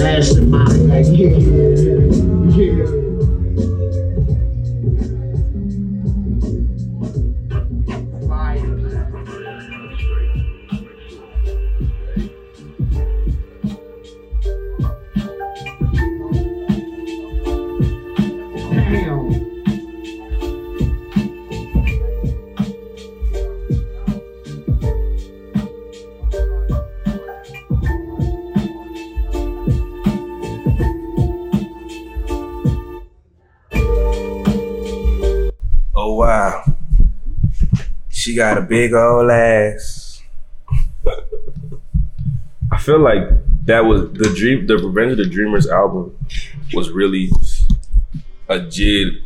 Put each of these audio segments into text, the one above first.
mastermind. Like, yeah, big old ass. I feel like that was the dream the Revenge of the Dreamers album was really a Jid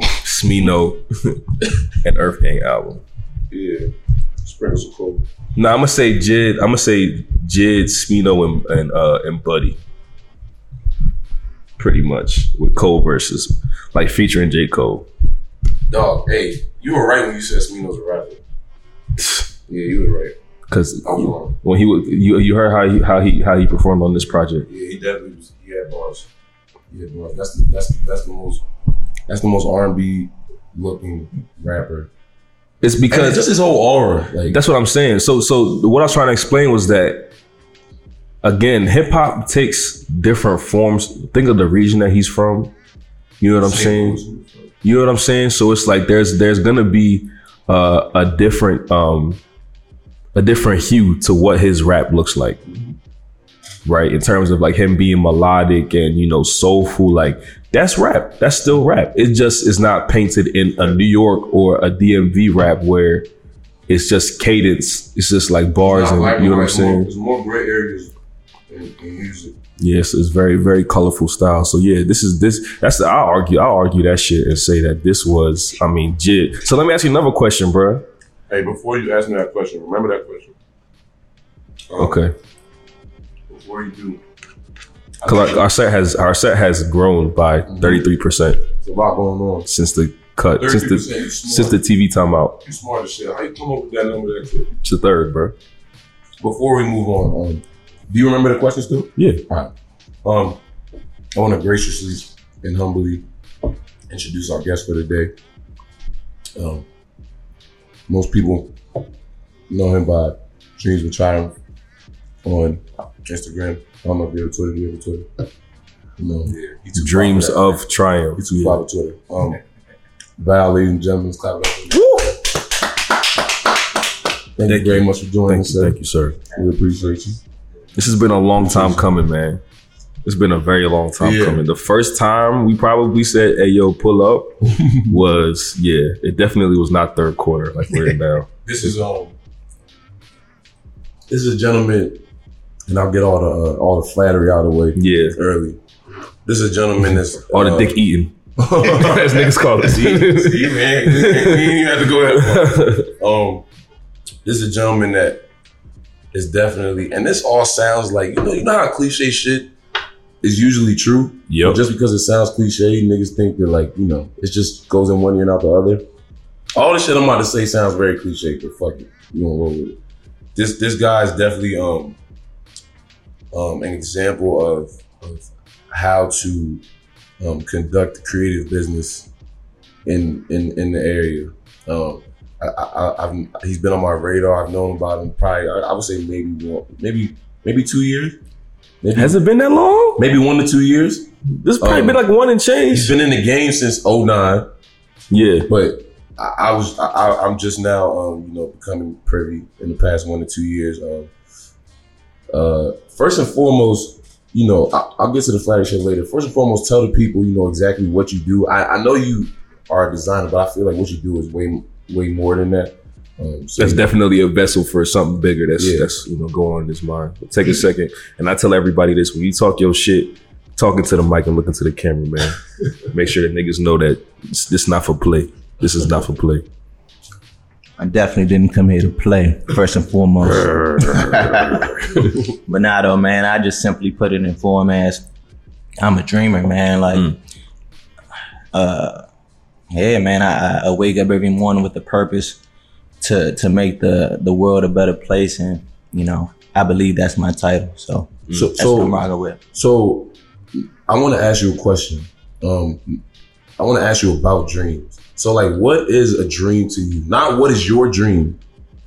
Smino and Earth Gang album. Yeah. Sprinkles of Cole. No, I'm gonna say Jid. I'm gonna say Jid, Smino, and and, uh, and Buddy. Pretty much with Cole versus like featuring J Cole. Dog, hey, you were right when you said Smino's a rapper. Yeah, you were right. Because I was wrong. when he was, you you heard how he how he how he performed on this project. Yeah, he definitely was. He had bars. He had bars. That's the that's that's the most that's the most R and B looking rapper. It's And because just his whole aura, like That's what I'm saying. So so what I was trying to explain was that again, hip hop takes different forms. Think of the region that he's from. You know what I'm saying? You know what I'm saying? So it's like there's there's gonna be uh, a different um a different hue to what his rap looks like. Right? In terms of like him being melodic and you know soulful, like that's rap. That's still rap. It just is not painted in a New York or a DMV rap where it's just cadence. It's just like bars and you know what I'm saying? There's more gray areas in, in music. Yes, it's very, very colorful style. So yeah, this is this. That's the. I'll argue. I'll argue that shit and say that this was. I mean, jit. So let me ask you another question, bro. Hey, before you ask me that question, remember that question. Um, Okay, Before you do, because our, our set has our set has grown by thirty three percent a lot going on. since the cut, since 33%, the since the TV timeout. You smart as shit. How you come up with that number that quick? It's the third, bro. Before we move on, um, do you remember the question still? Yeah. All right. Um, I want to graciously and humbly introduce our guest for the day. Um, most people know him by Dreams with Triumph on Instagram. I don't know if you have a Twitter. Do you have a Twitter? No. Yeah. Dreams fly for that. of triumph. He too Yeah. Twitter. Um, Val, ladies and gentlemen, let's clap it up. Thank, you very much for joining Thank us, you, sir. thank you, sir. We appreciate you. This has been a long time coming, man. It's been a very long time Yeah. coming. The first time we probably said, "Hey, yo, pull up," was yeah. It definitely was not third quarter like we're in now. This is um, this is a gentleman, and I'll get all the uh, all the flattery out of the way Yeah, early. This is a gentleman that's or the uh, dick eating, as niggas call it. See, see, man, we didn't even have to go that far. Um, this is a gentleman that is definitely, and this all sounds like you know, you know how cliche shit is usually true. Yeah. Just because it sounds cliche, niggas think that like you know, it just goes in one ear and out the other. All the shit I'm about to say sounds very cliche, but fuck it, you gonna roll with it. This this guy is definitely um um an example of of how to um, conduct creative business in in in the area. Um, I, I, I've he's been on my radar. I've known about him probably. I, I would say maybe one, maybe maybe two years. Maybe, Has it been that long? maybe one to two years. This probably Um, been like one and change. He's been in the game since 09, Yeah, but I, I was I, I'm just now um, you know becoming privy in the past one to two years. Um, uh, first and foremost, you know I, I'll get to the flatter shit later. First and foremost, tell the people you know exactly what you do. I, I know you are a designer, but I feel like what you do is way way more than that. Um, so that's definitely a vessel for something bigger. That's Yeah. that's you know going on in his mind. But take a second, and I tell everybody this: when you talk your shit, talking to the mic and looking to the camera, man. Make sure that niggas know that this, this not for play. This is not for play. I definitely didn't come here to play, first and foremost. but nah, though, man, I just simply put it in form as I'm a dreamer, man. Like, Mm. uh, yeah, man, I, I wake up every morning with a purpose to to make the the world a better place, and you know, I believe that's my title. So So That's what I'm so rocking with. so I want to ask you a question. Um, I want to ask you about dreams. So like, what is a dream to you? Not what is your dream,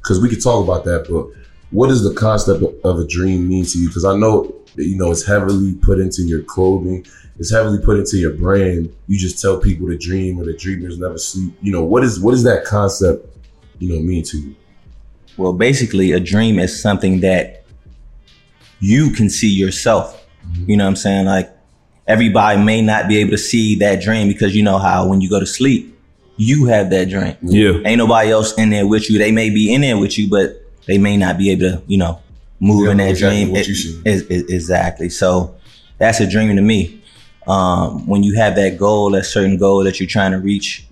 because we could talk about that, but what does the concept of a dream mean to you? Because I know you know it's heavily put into your clothing. It's heavily put into your brand. You just tell people to dream or the dreamers never sleep. You know what is what does that concept, you know, mean to you? Well, basically, a dream is something that you can see yourself. Mm-hmm. You know what I'm saying? Like everybody may not be able to see that dream because you know how when you go to sleep, you have that dream. Yeah. Ain't nobody else in there with you. They may be in there with you, but they may not be able to, you know, move Yeah, in that exactly dream. It- see. is- is- exactly. So that's a dream to me. Um, when you have that goal, that certain goal that you're trying to reach,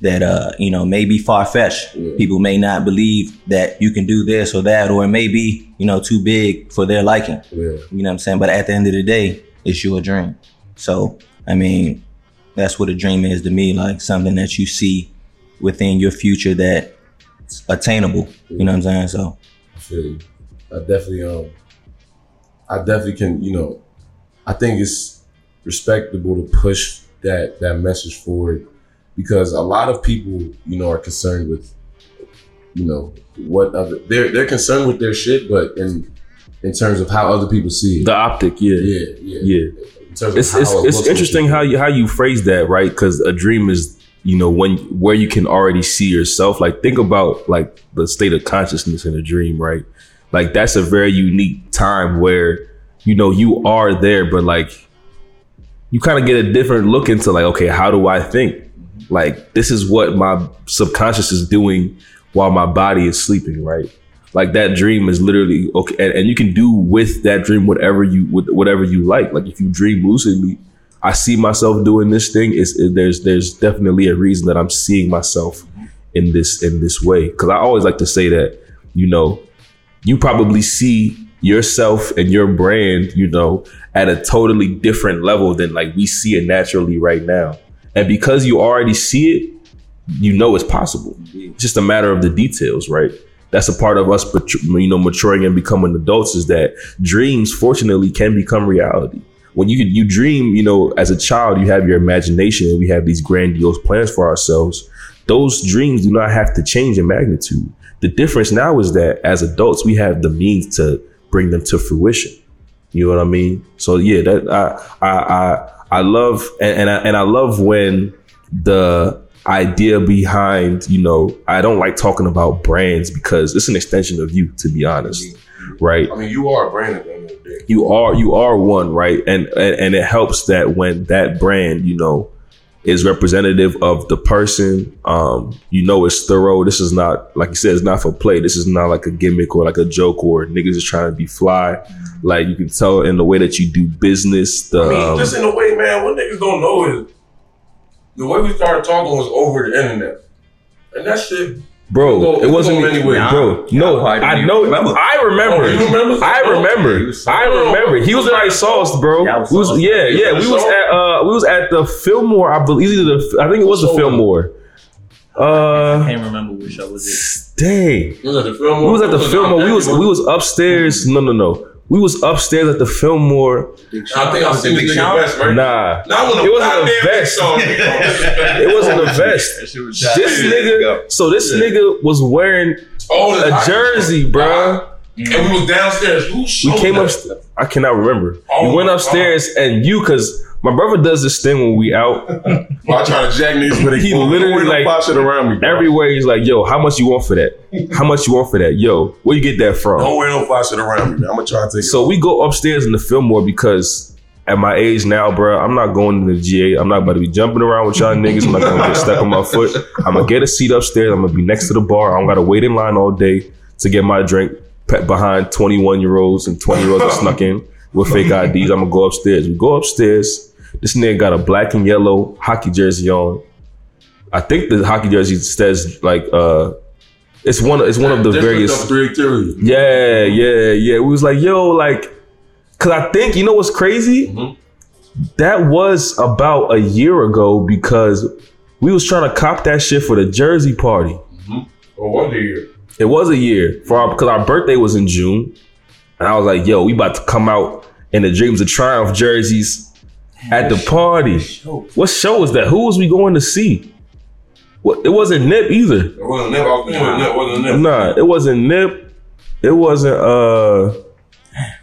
that uh, you know, may be far fetched. Yeah. People may not believe that you can do this or that, or it may be, you know, too big for their liking. Yeah. You know what I'm saying? But at the end of the day, it's your dream. So, I mean, that's what a dream is to me, like something that you see within your future that's attainable. You know what I'm saying? So, I feel you. I definitely um I definitely can, you know, I think it's respectable to push that that message forward because a lot of people, you know, are concerned with, you know, what other they're they're concerned with their shit, but in in terms of how other people see it. The optic, yeah. yeah, yeah. Yeah. In terms of It's it's, it it's interesting how you how you phrase that, right? Because a dream is you know when where you can already see yourself. Like think about like the state of consciousness in a dream, right? Like that's a very unique time where you know you are there, but like you kind of get a different look into like, okay, how do I think? Like this is what my subconscious is doing while my body is sleeping, right? Like that dream is literally okay, and, and you can do with that dream whatever you whatever you like. Like if you dream lucidly, I see myself doing this thing. Is there's there's definitely a reason that I'm seeing myself in this in this way. Because I always like to say that you know you probably see yourself and your brand, you know, at a totally different level than like we see it naturally right now. And because you already see it, you know it's possible. It's just a matter of the details, right? That's a part of us, you know, maturing and becoming adults is that dreams, fortunately, can become reality. When you you dream, you know, as a child, you have your imagination and we have these grandiose plans for ourselves. Those dreams do not have to change in magnitude. The difference now is that as adults, we have the means to bring them to fruition. You know what I mean? So yeah, that I I I, I love and, and I and I love when the idea behind, you know, I don't like talking about brands because it's an extension of you, to be honest. Right I mean, you are a brand at the end of the day. you are you are one right and, and and it helps that when that brand you know is representative of the person. Um you know it's thorough. This is not like you said it's not for play. This is not like a gimmick or like a joke or niggas is trying to be fly. Like you can tell in the way that you do business the I mean, um, just in a way, man, what niggas don't know is the way we started talking was over the internet. And that shit bro Go- it wasn't go anyway. bro no Why i know remember? i remember Oh, remember? I remember. He I remember. He was like sauced, bro. Yeah, was We was- sauced. yeah, yeah. We was at uh, we was at the Fillmore. I believe either the. I think it was the So- Fillmore. I Uh, can't remember which show was it. dang. We was at the Fillmore. We was at the Fillmore. We was we was upstairs. No, no, no. We was upstairs at the Fillmore. I think I've seen Big this Sean? nigga best, right? Nah, Not It wasn't a goddamn vest. it wasn't a vest. That shit was This nigga. So this nigga was wearing Oh, a jersey, bruh. And we was downstairs. Who We came that? up. I cannot remember. Oh we went my upstairs and you, cause my brother does this thing when we out. I try to jack niggas with it. He literally, like, pop shit around me. bro. Everywhere he's like, "Yo, how much you want for that? How much you want for that? Yo, where you get that from?" Don't wear no fly shit around me, man. I'm gonna try to take So we go upstairs in the Fillmore because at my age now, bro, I'm not going to the GA. I'm not about to be jumping around with y'all niggas. I'm not gonna get stuck on my foot. I'm gonna get a seat upstairs. I'm gonna be next to the bar. I don't gotta wait in line all day to get my drink behind 21 year olds and 20 year olds that snuck in with fake IDs. I'm gonna go upstairs. We go upstairs. This nigga got a black and yellow hockey jersey on. I think the hockey jersey says like uh it's one it's one of the various stuff, three theory. yeah, yeah, yeah. We was like, yo, like, cause I think you know what's crazy? Mhm. That was about a year ago because we was trying to cop that shit for the Jersey party. Or one day here. It was a year for our because our birthday was in June, and I was like, yo, we about to come out in the Dreams of Triumph jerseys at the party. What show was that? Who was we going to see? What, it wasn't Nip either. It wasn't Nip. I was thinking Nip. Wasn't Nip. Nah, it wasn't Nip. It wasn't uh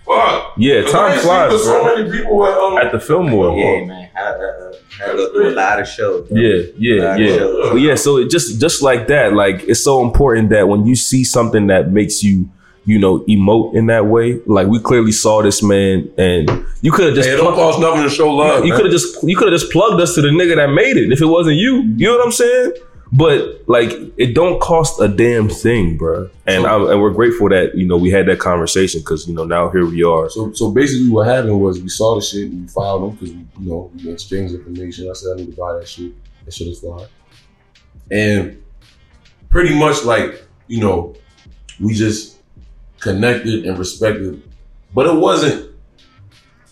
Fuck. yeah, Cause I time flies, seen So bro. many people at, um, At the Fillmore. Yeah, man. I, uh, had to through a lot of shows. bro. Yeah, yeah, yeah. chill. But yeah, so it just just like that, like it's so important that when you see something that makes you, you know, emote in that way, like we clearly saw this man, and you could have just Hey, it don't cost nothing to show love. you could have just you could have just plugged us to the nigga that made it if it wasn't you. You know what I'm saying? But like, it don't cost a damn thing, bro. And I, and we're grateful that you know we had that conversation because you know now here we are. So, so basically, what happened was we saw the shit and we filed them because we, you know, we exchanged information. I said I need to buy that shit. That shit is fly. And pretty much like you know, we just connected and respected. But it wasn't.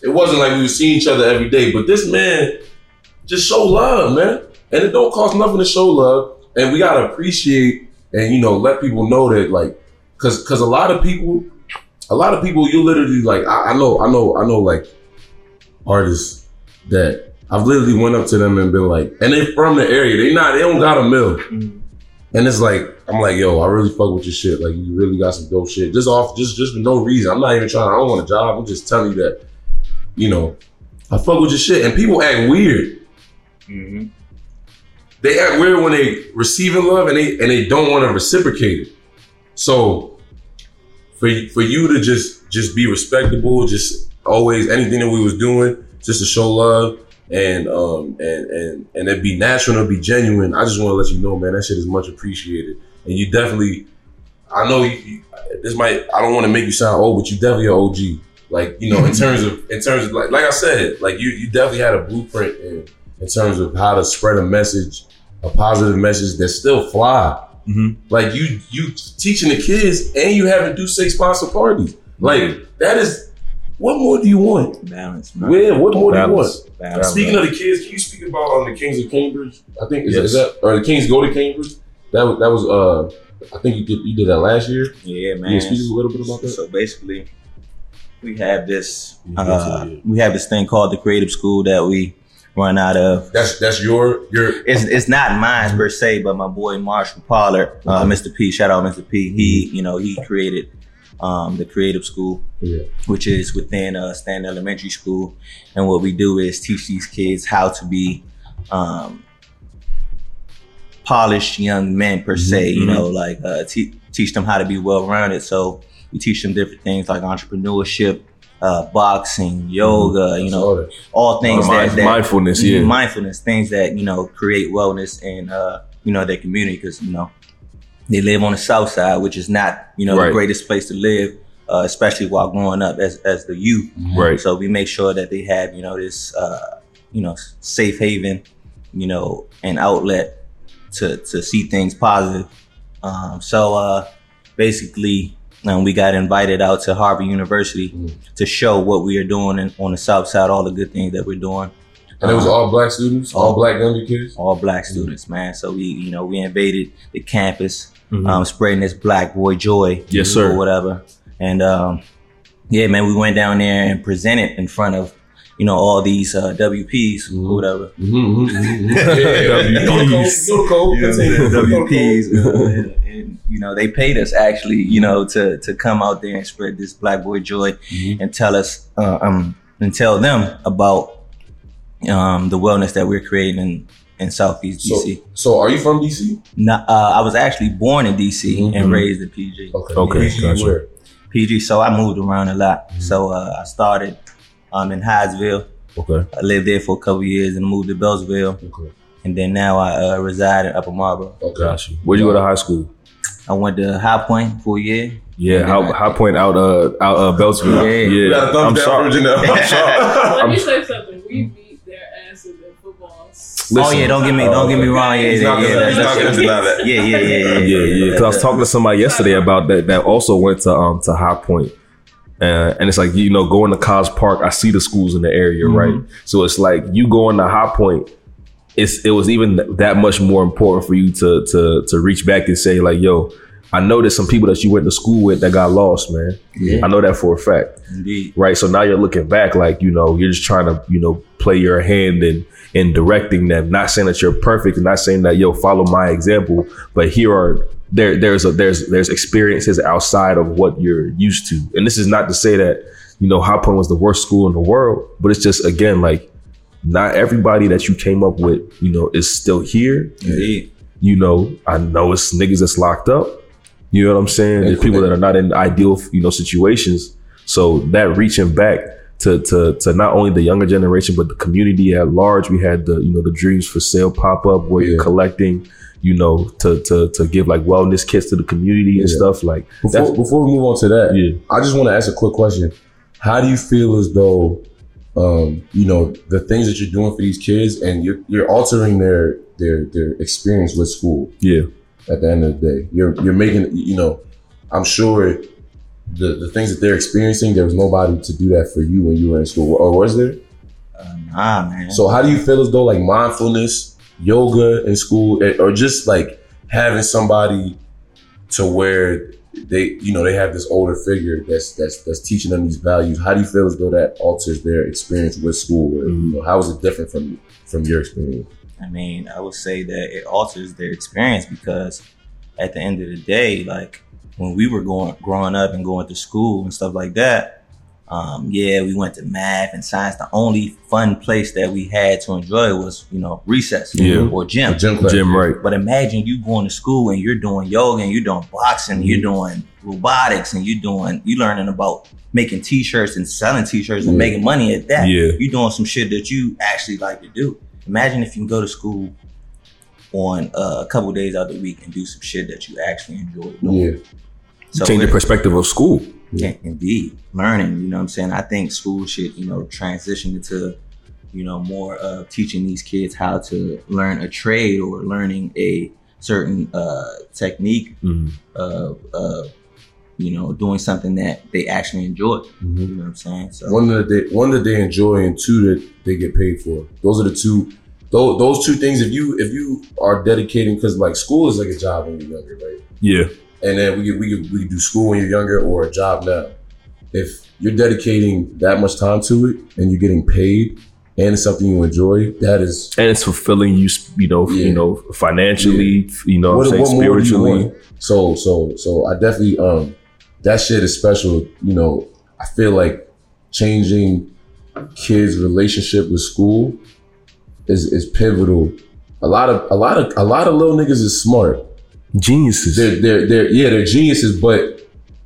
It wasn't like we were seeing each other every day. But this man just show love, man. And it don't cost nothing to show love. And we gotta appreciate and you know let people know that like, cause cause a lot of people a lot of people you literally like I, I know I know I know like artists that I've literally went up to them and been like and they from the area they not they don't got a mill mm-hmm. And it's like I'm like yo I really fuck with your shit. Like you really got some dope shit. Just off just just for no reason. I'm not even trying I don't want a job. I'm just telling you that you know I fuck with your shit. And people act weird. Mhm. they act weird when they receiving love and they and they don't want to reciprocate it. So for for you to just just be respectable, just always anything that we was doing, just to show love and um and and and it be natural and be genuine. I just want to let you know, man, that shit is much appreciated, and you definitely. I know you, you this might. I don't want to make you sound old, but you definitely an OG. Like you know, in terms of in terms of like like I said, like you you definitely had a blueprint in in terms of how to spread a message, a positive message that still fly. Mhm. Like you you teaching the kids and you having to do six sponsor parties. Like that is what more do you want? Balance, man. Where what more do you want? Balance. Speaking of the kids, can you speak about um, the Kings of Cambridge? I think is, Yes. is that or the Kings go to Cambridge? That was that was uh I think you did you did that last year. Yeah, Can man. you speak a little bit about that? So basically, we have this uh, yeah. we have this thing called the Creative School that we run out of. That's that's your your It's it's not mine per se, but my boy Marshall Pollard, uh, Okay. Mr. P. Shout out Mr. P. He you know he created um, the Creative School, yeah. which is within uh, Stanton Elementary School, and what we do is teach these kids how to be um, polished young men per se. You Mhm. know, like uh, te- teach them how to be well rounded. So we teach them different things like entrepreneurship, uh, boxing, yoga. You know, All things that, that mindfulness, yeah. mindfulness, things that you know create wellness in uh, you know their community because you know they live on the south side, which is not you know Right. the greatest place to live, uh, especially while growing up as as the youth. Right. So we make sure that they have you know this uh, you know safe haven, you know, an outlet to to see things positive. Um, so uh, basically. Um, we got invited out to Harvard University Mm. to show what we are doing in, on the South Side, all the good things that we're doing And it was all black students, all black younger kids. all black students, man. So we, you know, we invaded the campus, Mhm. um, spreading this black boy joy, Yes, sir. or whatever. And um, yeah, man, we went down there and presented in front of, you know, all these uh, WPs or whatever. Mm-hmm, mm-hmm. Yeah, the You know the WPs, uh, and, and, you know, they paid us actually, you know, to to come out there and spread this black boy joy Mhm. and tell us, uh, um, and tell them about um, the wellness that we're creating in, in Southeast So, DC. so are you from DC? No, uh, I was actually born in DC Mhm. and raised in PG. Okay. Okay, DC, gotcha. where? PG, so I moved around a lot. Mhm. So uh, I started um, in Hyattsville. Okay. I lived there for a couple years and moved to Beltsville. Okay. And then now I uh, reside in Upper Marlboro. Okay. Got you. Where'd you go to high school? I went to High Point for a year. Yeah, And High, I- High Point out uh out uh Beltsville. Yeah. We got a Yeah, I'm down sorry. from Janelle. I'm sorry. Let me say something. We Listen. oh yeah, don't get me, don't get me wrong. Yeah, yeah, yeah, gonna- that's- it's not that's- gonna deny that. yeah, yeah, yeah. Because I was talking to somebody yesterday about that. That also went to um to High Point. Uh, and it's like you know going to Cos Park. I see the schools in the area, right? So it's like you going to High Point. It's it was even that much more important for you to to to reach back and say like, yo, I know there's some people that you went to school with that got lost, man. Yeah. I know that for a fact. Indeed. right? So now you're looking back, like you know, you're just trying to you know play your hand in in directing them. Not saying that you're perfect, and not saying that yo follow my example, but here are there there's a there's there's experiences outside of what you're used to, and this is not to say that you know High Point was the worst school in the world, but it's just again like not everybody that you came up with, you know, is still here. Indeed. You know, I know it's niggas that's locked up. You know what I'm saying? There's people that are not in ideal, you know, situations. So that reaching back to to to not only the younger generation but the community at large, we had the you know the dreams for sale pop up where Yeah. you're collecting, you know, to to to give like wellness kits to the community and stuff like Before, before we move on to that, yeah. I just want to ask a quick question. How do you feel as though, um, you know, the things that you're doing for these kids and you're, you're altering their, their, their experience with school Yeah. At the end of the day? You're, you're making, you know, I'm sure the, the things that they're experiencing, there was nobody to do that for you when you were in school, or was there? Uh, nah, man. So how do you feel as though like mindfulness, yoga in school, eh, or just like having somebody to where they, you know, they have this older figure that's that's that's teaching them these values. How do you feel as though that alters their experience with school? Or, you know, how is it different from from your experience? I mean, I would say that it alters their experience because at the end of the day, like when we were going growing up and going to school and stuff like that, um, yeah, we went to math and science. The only fun place that we had to enjoy was, you know, recess Yeah. or gym. A gym class. Gym right. But imagine you going to school and you're doing yoga and you're doing boxing, you're doing robotics, and you're doing you learning about making t-shirts and selling t-shirts and Yeah. making money at that. Yeah. You're doing some shit that you actually like to do. Imagine if you can go to school on uh, a couple days out of the week and do some shit that you actually enjoy doing. Yeah, So Change the perspective of school. yeah, indeed. Learning, you know what I'm saying? I think school should, you know, transition into, you know, more of teaching these kids how to learn a trade or learning a certain uh, technique Mhm. of, of, you know, doing something that they actually enjoy. Mhm. You know what I'm saying? So, one that they one that they enjoy and two that they get paid for. Those are the two. Those, those two things. If you if you are dedicating, because like school is like a job when you're younger, right? Yeah. and then we could, we could, we could do school when you're younger or a job now. If you're dedicating that much time to it and you're getting paid and it's something you enjoy, that is And it's fulfilling you, you know, Yeah. you know, financially, you know, what I'm saying more do you spiritually. want? So so so I definitely um that shit is special. You know, I feel like changing kids' relationship with school is is pivotal. A lot of a lot of a lot of little niggas is smart. Geniuses. they're they're they're yeah they're geniuses, but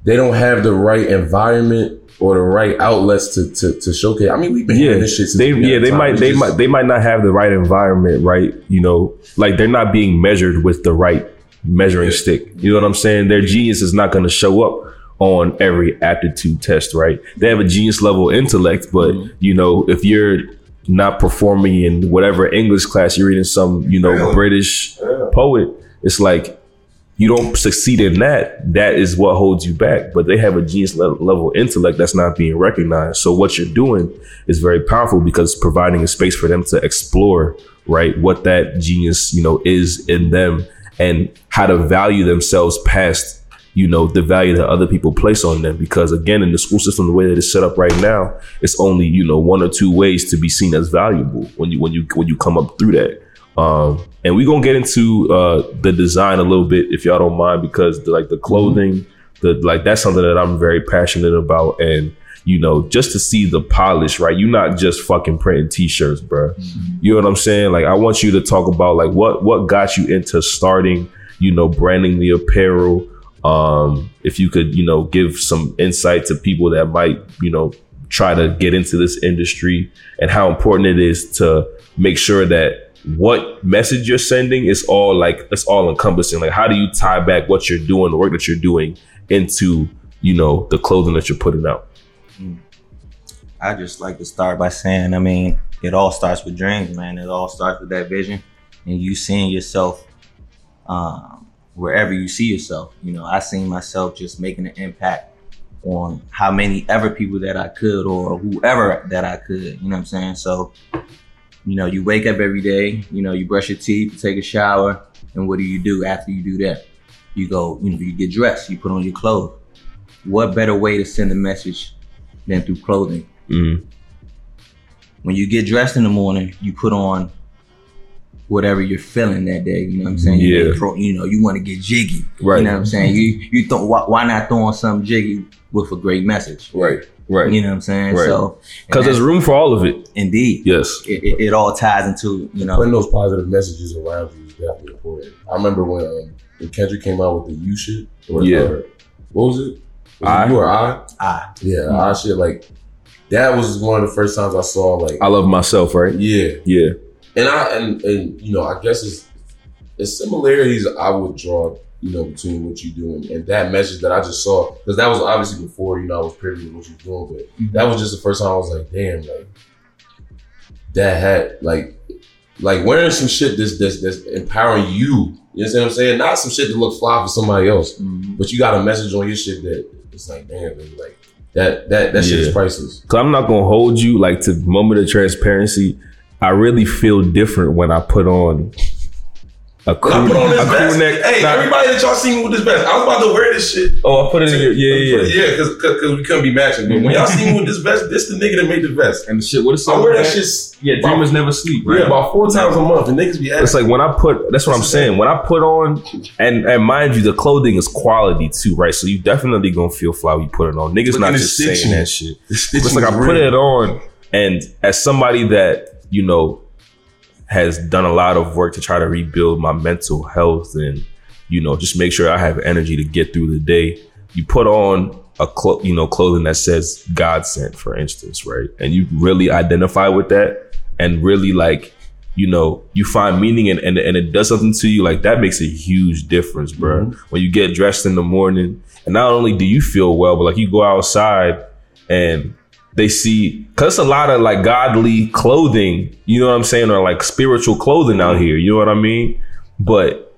they don't have the right environment or the right outlets to to, to showcase. I mean, we've been yeah, hearing this shit. Since they yeah they time. might they just- might they might not have the right environment, right? You know, like they're not being measured with the right measuring Yeah. stick. You know what I'm saying? Their genius is not going to show up on every aptitude test, right? They have a genius level intellect, but Mm-hmm. you know, if you're not performing in whatever English class you're reading some, you know? British poet, it's like you don't succeed in that, that is what holds you back. But they have a genius le- level intellect that's not being recognized. So what you're doing is very powerful because providing a space for them to explore, right, what that genius, you know, is in them and how to value themselves past, you know, the value that other people place on them. Because again, in the school system, the way that it's set up right now, it's only, you know, one or two ways to be seen as valuable when you when you when you come up through that. Um, and we're gonna get into uh, the design a little bit if y'all don't mind, because the, like the clothing, the like that's something that I'm very passionate about, and you know, just to see the polish, right? You're not just fucking printing t-shirts, bro. You know what I'm saying? Like, I want you to talk about like what what got you into starting, you know, branding the apparel. Um, if you could, you know, give some insight to people that might, you know, try to get into this industry and how important it is to make sure that what message you're sending is all like it's all encompassing. Like how do you tie back what you're doing, the work that you're doing into, you know, the clothing that you're putting out? I just like to start by saying, I mean, it all starts with dreams, man. It all starts with that vision and you seeing yourself um, wherever you see yourself. You know, I seen myself just making an impact on how many ever people that I could or whoever that I could. You know what I'm saying? So, you know, you wake up every day, you know, you brush your teeth, you take a shower, and what do you do after you do that? you go, you know, you get dressed, you put on your clothes. What better way to send a message than through clothing? Mhm. When you get dressed in the morning, you put on whatever you're feeling that day. You know what I'm saying? You, Yeah. may throw- you know, you want to get jiggy. Right. You know what I'm saying? You you thought why, why not throw on something jiggy with a great message? Right. Right. You know what I'm saying? Right. So Because there's room for all of it. indeed, Yes. it, it, it all ties into you know. Putting those positive messages around you is definitely important. I remember when, um, when Kendrick came out with the you shit. Or, Yeah. or- what was it? Was I? it you or I? Ah, Yeah, I shit. Like that was one of the first times I saw like I love myself, right? yeah, Yeah. And I and and you know I guess it's it's similarities I would draw you know between what you doing and that message that I just saw because that was obviously before you know I was privy to what you doing, but that was just the first time I was like, damn, like that had like like wearing some shit that's that's, that's empowering you. You know what I'm saying? Not some shit that look fly for somebody else, mhm. but you got a message on your shit that it's like, damn, baby, like that that that shit is priceless. Cause I'm not gonna hold you like to moment of transparency. I really feel different when I put on a crew, I put on a this crew vest, neck. hey, Nah, everybody that y'all seen me with this vest, I was about to wear this shit. oh, I put it in your yeah, yeah, yeah. yeah, because because we couldn't be matching. But when y'all see me with this vest, this the nigga that made the vest. And the shit, what is that? I wear that shit. Yeah, dreamers never sleep, right? Yeah, about four times a month, and niggas be asking. It's like when I put. That's what I'm saying. When I put on, and and mind you, the clothing is quality too, right? So you definitely gonna feel fly when you put it on. Niggas Look, not just saying that shit. It's like I put real. it on, and as somebody that you know has done a lot of work to try to rebuild my mental health and you know just make sure I have energy to get through the day. You put on a clo- you know clothing that says God sent, for instance, right? And you really identify with that, and really like you know you find meaning and and, and it does something to you like that makes a huge difference, bro. Mm-hmm. When you get dressed in the morning, and not only do you feel well, but like you go outside and they see because it's a lot of like godly clothing, you know what I'm saying, or like spiritual clothing out here. You know what I mean? But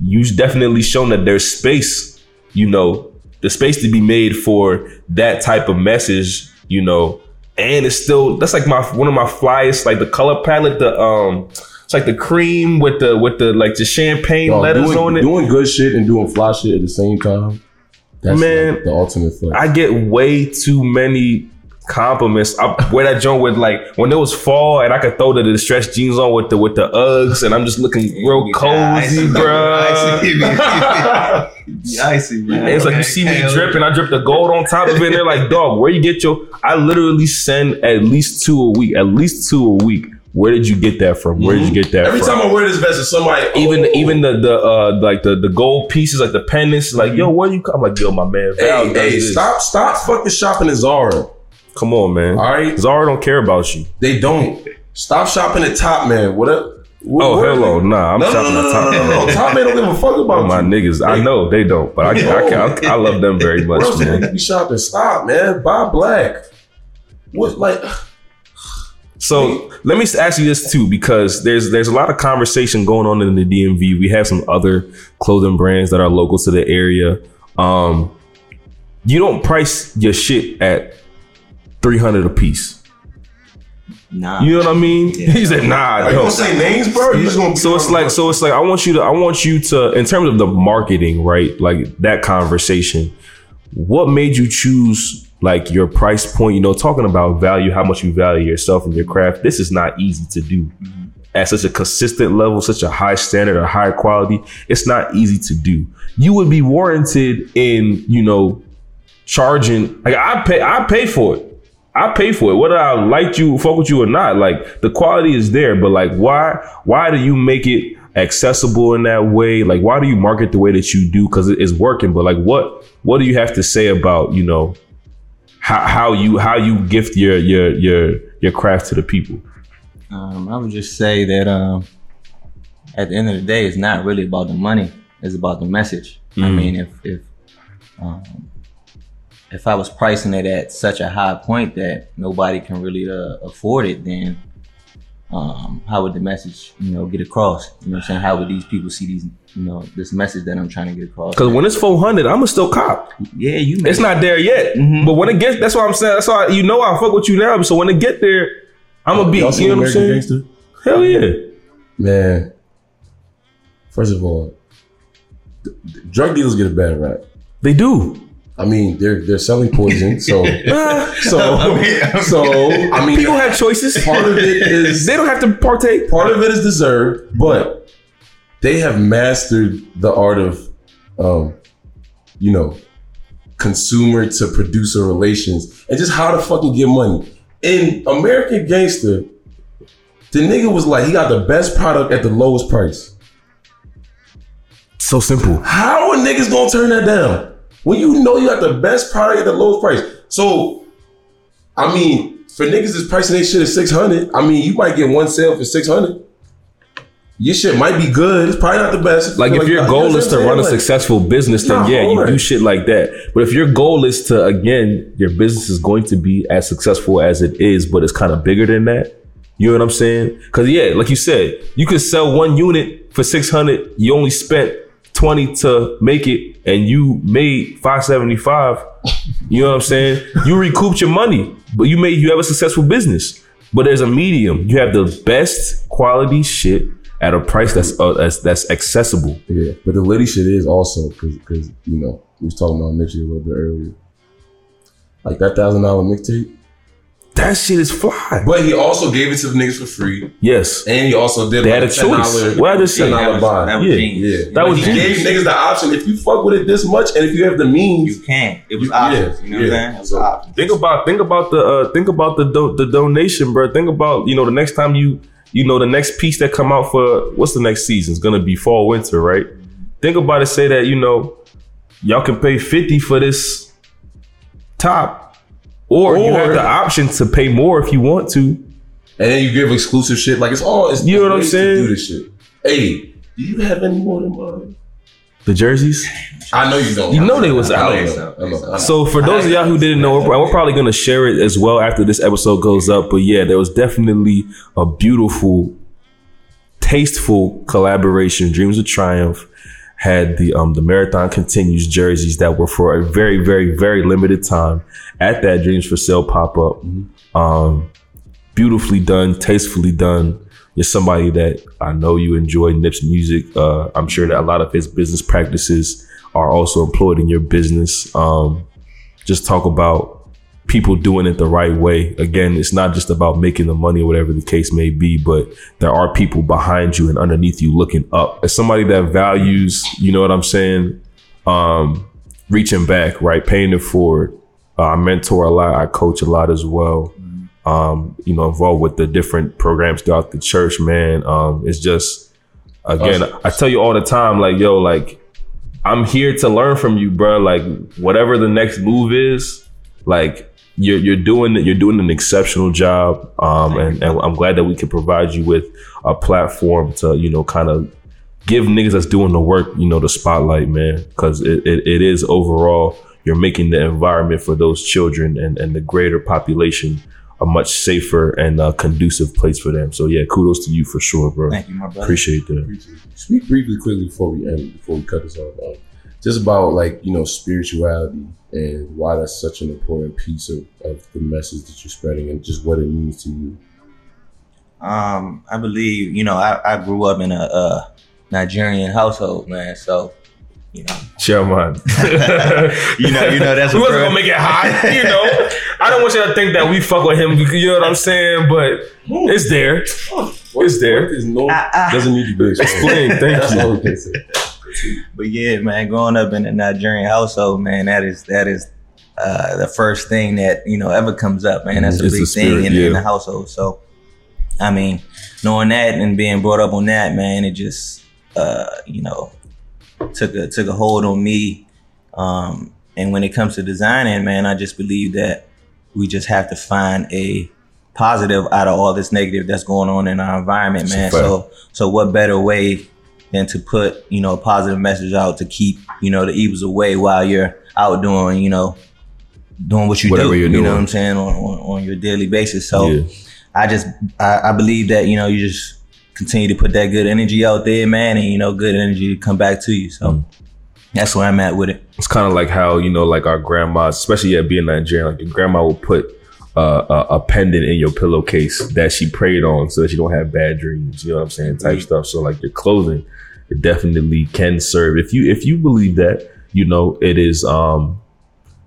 you've definitely shown that there's space, you know, the space to be made for that type of message, you know, and it's still that's like my one of my flyest, like the color palette, the um it's like the cream with the with the like the champagne Dog, letters doing, on it. doing good shit and doing fly shit at the same time. That's Man, like the ultimate flex. I get way too many compliments. I wear that joint with like when it was fall and I could throw the, the stretch jeans on with the with the Uggs and I'm just looking real cozy, bro. Icy, man. It's like you see me dripping. I drip the gold on top of it. And they're like, dog, where you get your? I literally send at least two a week. At least two a week. Where did you get that from? Where did you get that Every from? time I wear this vest, it's somebody even oh, even the the uh like the the gold pieces like the pendants like yo where you come I'm like yo my man Val Hey, hey, this. stop, stop fucking shopping at Zara. Come on man All right, Zara don't care about you they don't. Stop shopping at Top Man. What up? What, oh where- hello nah I'm No, no, shopping no, at no, Top no, no, no. Man. Top Man don't give a fuck about my you. niggas I know they don't but I I, I, I love them very much else man be shopping? Stop, man. Buy black. What like? So let me ask you this too, because there's there's a lot of conversation going on in the DMV. We have some other clothing brands that are local to the area. Um, you don't price your shit at three hundred a piece. Nah. You know what I mean? Yeah. He said, "Nah, Are you no." gonna say names, bro? You just gonna be So it's like, so it's like, I want you to, I want you to, in terms of the marketing, right? Like that conversation. What made you choose like your price point? You know, talking about value, how much you value yourself and your craft. This is not easy to do at such a consistent level, such a high standard or high quality. It's not easy to do. You would be warranted in, you know, charging. Like I pay, I pay for it. I pay for it, whether I like you, fuck with you or not. Like the quality is there, but like why why do you make it accessible in that way? Like why do you market the way that you do? Because it is working. But like what what do you have to say about you know how how you how you gift your your your your craft to the people? Um, I would just say that um, at the end of the day, it's not really about the money. It's about the message. I Mm. mean, if if um, if I was pricing it at such a high point that nobody can really uh, afford it, then um, how would the message, you know, get across? You know what I'm saying? How would these people see these, you know, this message that I'm trying to get across? Because when it's four hundred, I'ma still cop. yeah, you. Made It's not there yet, Mhm. but when it gets, that's what I'm saying. That's why you know I fuck with you now. So when it get there, I'm gonna be. Y'all You seen know what I'm saying? Gangster? Hell yeah. Man, first of all, drug dealers get a bad rap. They do. I mean, they're they're selling poison, so so so. I mean, people have choices. part of it is They don't have to partake. part of it is deserved, but they have mastered the art of, um, you know, consumer to producer relations and just how to fucking get money. In American Gangster, the nigga was like, he got the best product at the lowest price. So simple. How are niggas gonna turn that down when you know you got the best product at the lowest price? So, I mean, for niggas that's pricing their shit at six hundred, I mean, you might get one sale for six hundred. Your shit might be good. It's probably not the best. Like if your you goal is to run a? Like, successful business, then Nah, yeah, you do shit like that. But if your goal is to again, your business is going to be as successful as it is, but it's kind of bigger than that. You know what I'm saying? Because yeah, like you said, you could sell one unit for six hundred. You only spent twenty to make it, and you made five seventy five. You know what I'm saying? You recouped your money, but you made you have a successful business. But there's a medium. You have the best quality shit at a price that's uh, that's that's accessible. Yeah, but the litty shit is also because you know we was talking about Mitchell a little bit earlier. Like that thousand dollar mixtape, That shit is fly. but he also gave it to the niggas for free, Yes. and he also did They like had a choice. $10 What I just said. $10 That was, that was Yeah. genius. Yeah, That was he genius. gave niggas the option if you fuck with it this much, and if you have the means, You can. It was You- options. yeah, you know what. I'm saying? It was So- options. Think about think about the uh, think about the do- the donation, bro. Think about you know the next time you you know the next piece that come out for what's the next season? It's gonna be fall winter, right? Think about it. Say that you know y'all can pay fifty for this top, or, you have the option to pay more if you want to. and then you give exclusive shit. Like it's all. It's You know what I'm saying? Do this shit. Hey, do you have any more than mine? The jerseys. I know you don't. You know they was I know out. I know. I know. So for those of y'all who didn't know, we're, we're probably gonna share it as well after this episode goes up. But yeah, there was definitely a beautiful, tasteful collaboration. Dreams of Triumph had the um the Marathon Continues jerseys that were for a very very very limited time at that Dreams for Sale pop up. Um, beautifully done, tastefully done. You're somebody that I know you enjoy Nip's music. Uh, I'm sure that a lot of his business practices are also employed in your business. Um, just talk about people doing it the right way. Again, it's not just about making the money or whatever the case may be, but there are people behind you and underneath you looking up. As somebody that values, you know what I'm saying? Um, reaching back, right? Paying it forward. Uh, I mentor a lot. I coach a lot as well. Um, you know, involved with the different programs throughout the church, man. Um, it's just, again, Awesome. I tell you all the time, like, yo, like, I'm here to learn from you, bro. Like, whatever the next move is, like, you're you're doing you're doing an exceptional job, um, and, and I'm glad that we can provide you with a platform to you know kind of give niggas that's doing the work you know the spotlight, man, because it, it, it is overall you're making the environment for those children and and the greater population a much safer and uh, conducive place for them. So yeah, kudos to you for sure, bro. Thank you, my brother. Appreciate that. Appreciate. Speak briefly, quickly before we end, before we cut this off. Just about like you know spirituality and why that's such an important piece of, of the message that you're spreading and just what it means to you. Um, I believe you know I, I grew up in a, uh Nigerian household, man. So you know, Share mine. you know, you know that's we wasn't gonna make it high, you know. I don't want you to think that we fuck with him. You know what I'm saying? But it's there. It's there. What is no Ah, ah. doesn't need to be explained. Thank you. All we can say. But yeah, man, growing up in a Nigerian household, man, that is that is uh, the first thing that you know ever comes up, man. That's a It's the big thing spirit, in, in yeah. the household. So, I mean, knowing that and being brought up on that, man, it just uh, you know took a took a hold on me. Um, and when it comes to designing, man, I just believe that we just have to find a positive out of all this negative that's going on in our environment, man. So, so what better way than to put you know a positive message out to keep you know the evils away while you're out doing you know doing what you Whatever do. you're you doing. know what I'm saying on, on, on your daily basis. So Yeah. I just I, I believe that you know you just continue to put that good energy out there, man, and you know good energy to come back to you. So Mm. that's where I'm at with it. It's kind of like how you know, like our grandmas, especially yeah, being Nigerian, like your grandma will put uh, a, a pendant in your pillowcase that she prayed on, so that you don't have bad dreams. You know what I'm saying? Type stuff. So like your clothing it definitely can serve. If you if you believe that, you know, it is um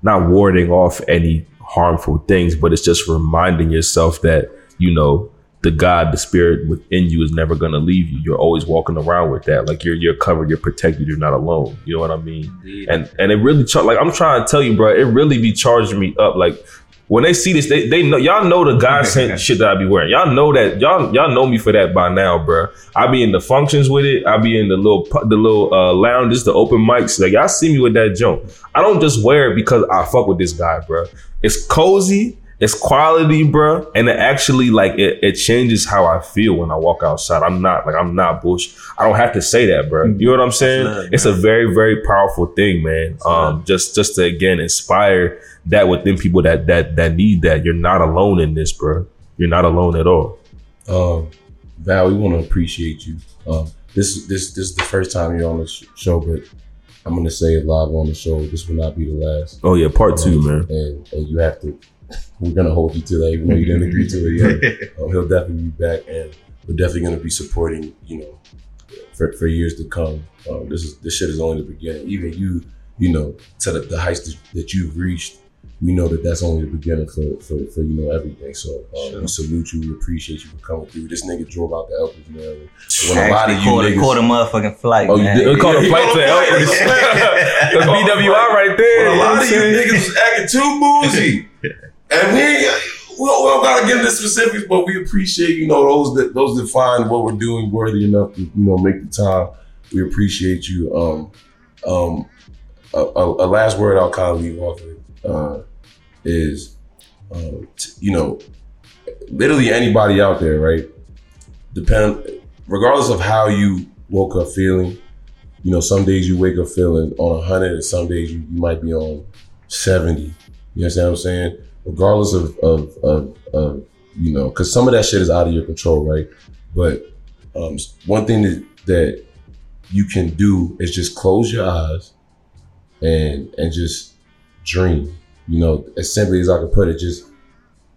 not warding off any harmful things, but it's just reminding yourself that, you know, the God, the spirit within you is never gonna leave you. You're always walking around with that. Like you're you're covered, you're protected, you're not alone. You know what I mean? And and it really char- like I'm trying to tell you, bro, it really be charging me up. Like when they see this, they they know y'all know the God sent shit that I be wearing. Y'all know that y'all y'all know me for that by now, bro. I be in the functions with it. I be in the little the little uh, lounges, the open mics. Like y'all see me with that junk. I don't just wear it because I fuck with this guy, bro. It's cozy. It's quality, bro, and it actually like it, it changes how I feel when I walk outside. I'm not like I'm not bush. I don't have to say that, bro. You know what I'm saying? love, it's a very very powerful thing, man. Um, just just to again inspire that within people that that that need that. You're not alone in this, bro. You're not alone at all. Um, Val, we want to appreciate you. Um, this this this is the first time you're on the sh- show, but I'm gonna say it live on the show. This will not be the last. Oh yeah, part two, Um, man. And and you have to. We're gonna hold you to that, even though you didn't agree to it yet. Um, he'll definitely be back, and we're definitely gonna be supporting. You know, for, for years to come. Um, this is this shit is only the beginning. Even you, you know, to the, the heights that, that you've reached, we know that that's only the beginning for for, for you know everything. So um, we salute you. We appreciate you for coming through. This nigga drove out the Elkins, man. When a lot of you caught, a, niggas, caught a motherfucking flight. Oh, you man. did? They call the Yeah, flight to he called the Elkins. That's BWI right there. Well, a lot of you niggas was acting too bougie. and we we don't, gotta get into specifics, but we appreciate, you know, those that those that find what we're doing worthy enough to, you know, make the time. We appreciate you. Um um a, a, a last word I'll kind of leave off with uh, is um, t- you know, literally anybody out there, right? Depend regardless of how you woke up feeling, you know, some days you wake up feeling on 100 and some days you, you might be on 70. You understand what I'm saying? Regardless of, of, of, of you know, because some of that shit is out of your control, right? But um, one thing that, that you can do is just close your eyes and and just dream. You know, as simply as I can put it, just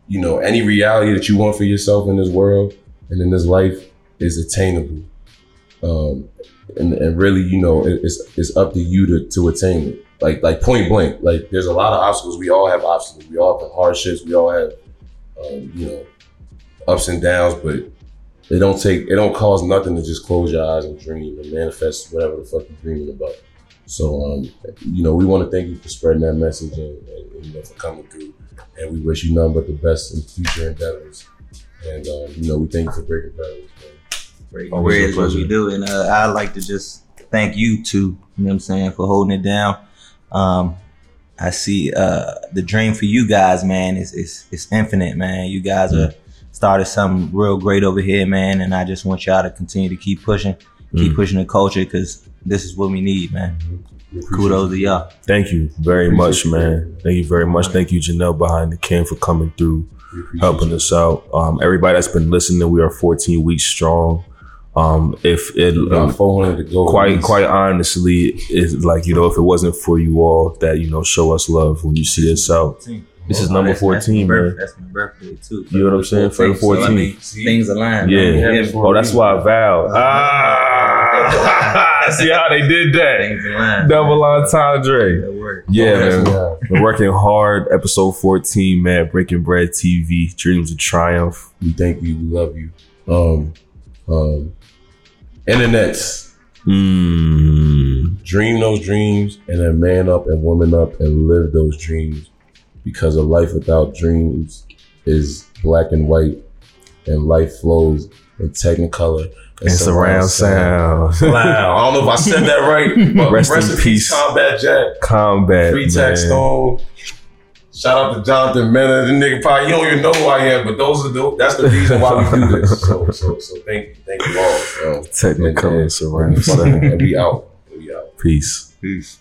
you know, any reality that you want for yourself in this world and in this life is attainable. Um, and, and really, you know, it, it's it's up to you to, to attain it. Like like point blank. Like there's a lot of obstacles. We all have obstacles. We all have hardships. We all have um, you know ups and downs. But it don't take it don't cause nothing to just close your eyes and dream and manifest whatever the fuck you're dreaming about. So um, you know, we want to thank you for spreading that message and, and, and, you know for coming through. And we wish you nothing but the best in future endeavors. And um, you know, we thank you for breaking barriers. Always is what we do. And uh, I'd like to just thank you too, you know what I'm saying, for holding it down. Um, I see uh, the dream for you guys, man, is is is infinite, man. You guys are started something real great over here, man, and I just want y'all to continue to keep pushing, keep Mm. pushing the culture because this is what we need, man. Appreciate Kudos to y'all. Thank you very much, you. man. Thank you very much. Thank you, Janelle, behind the can for coming through, helping you. us out. Um, everybody that's been listening, we are 14 weeks strong. Um, if it We um, 400 to go. quite quite honestly is like you know if it wasn't for you all that you know show us love when you see us out This is number that's- that's 14, birth- man. That's my birthday too. You know what I'm saying? For the So, I 14. mean, things align. yeah, man. oh that's why I vowed ah see how they did that Things align. double entendre That work. yeah man we're working hard episode 14 man breaking bread tv dreams of triumph We thank you. We love you. Um, um, internets, mm. dream those dreams and then man up and woman up and live those dreams because a life without dreams is black and white and life flows in technicolor and surround sound Wow, I don't know if I said that right, but Rest rest, in peace. Combat Jack, combat Free. Tech Stone. Shout out to Jonathan Mena. The nigga probably you don't even know who I am, but those are the that's the reason why we do this. So so so thank you, thank you all. Um, technicolor and- and- and we out. We out. peace Peace.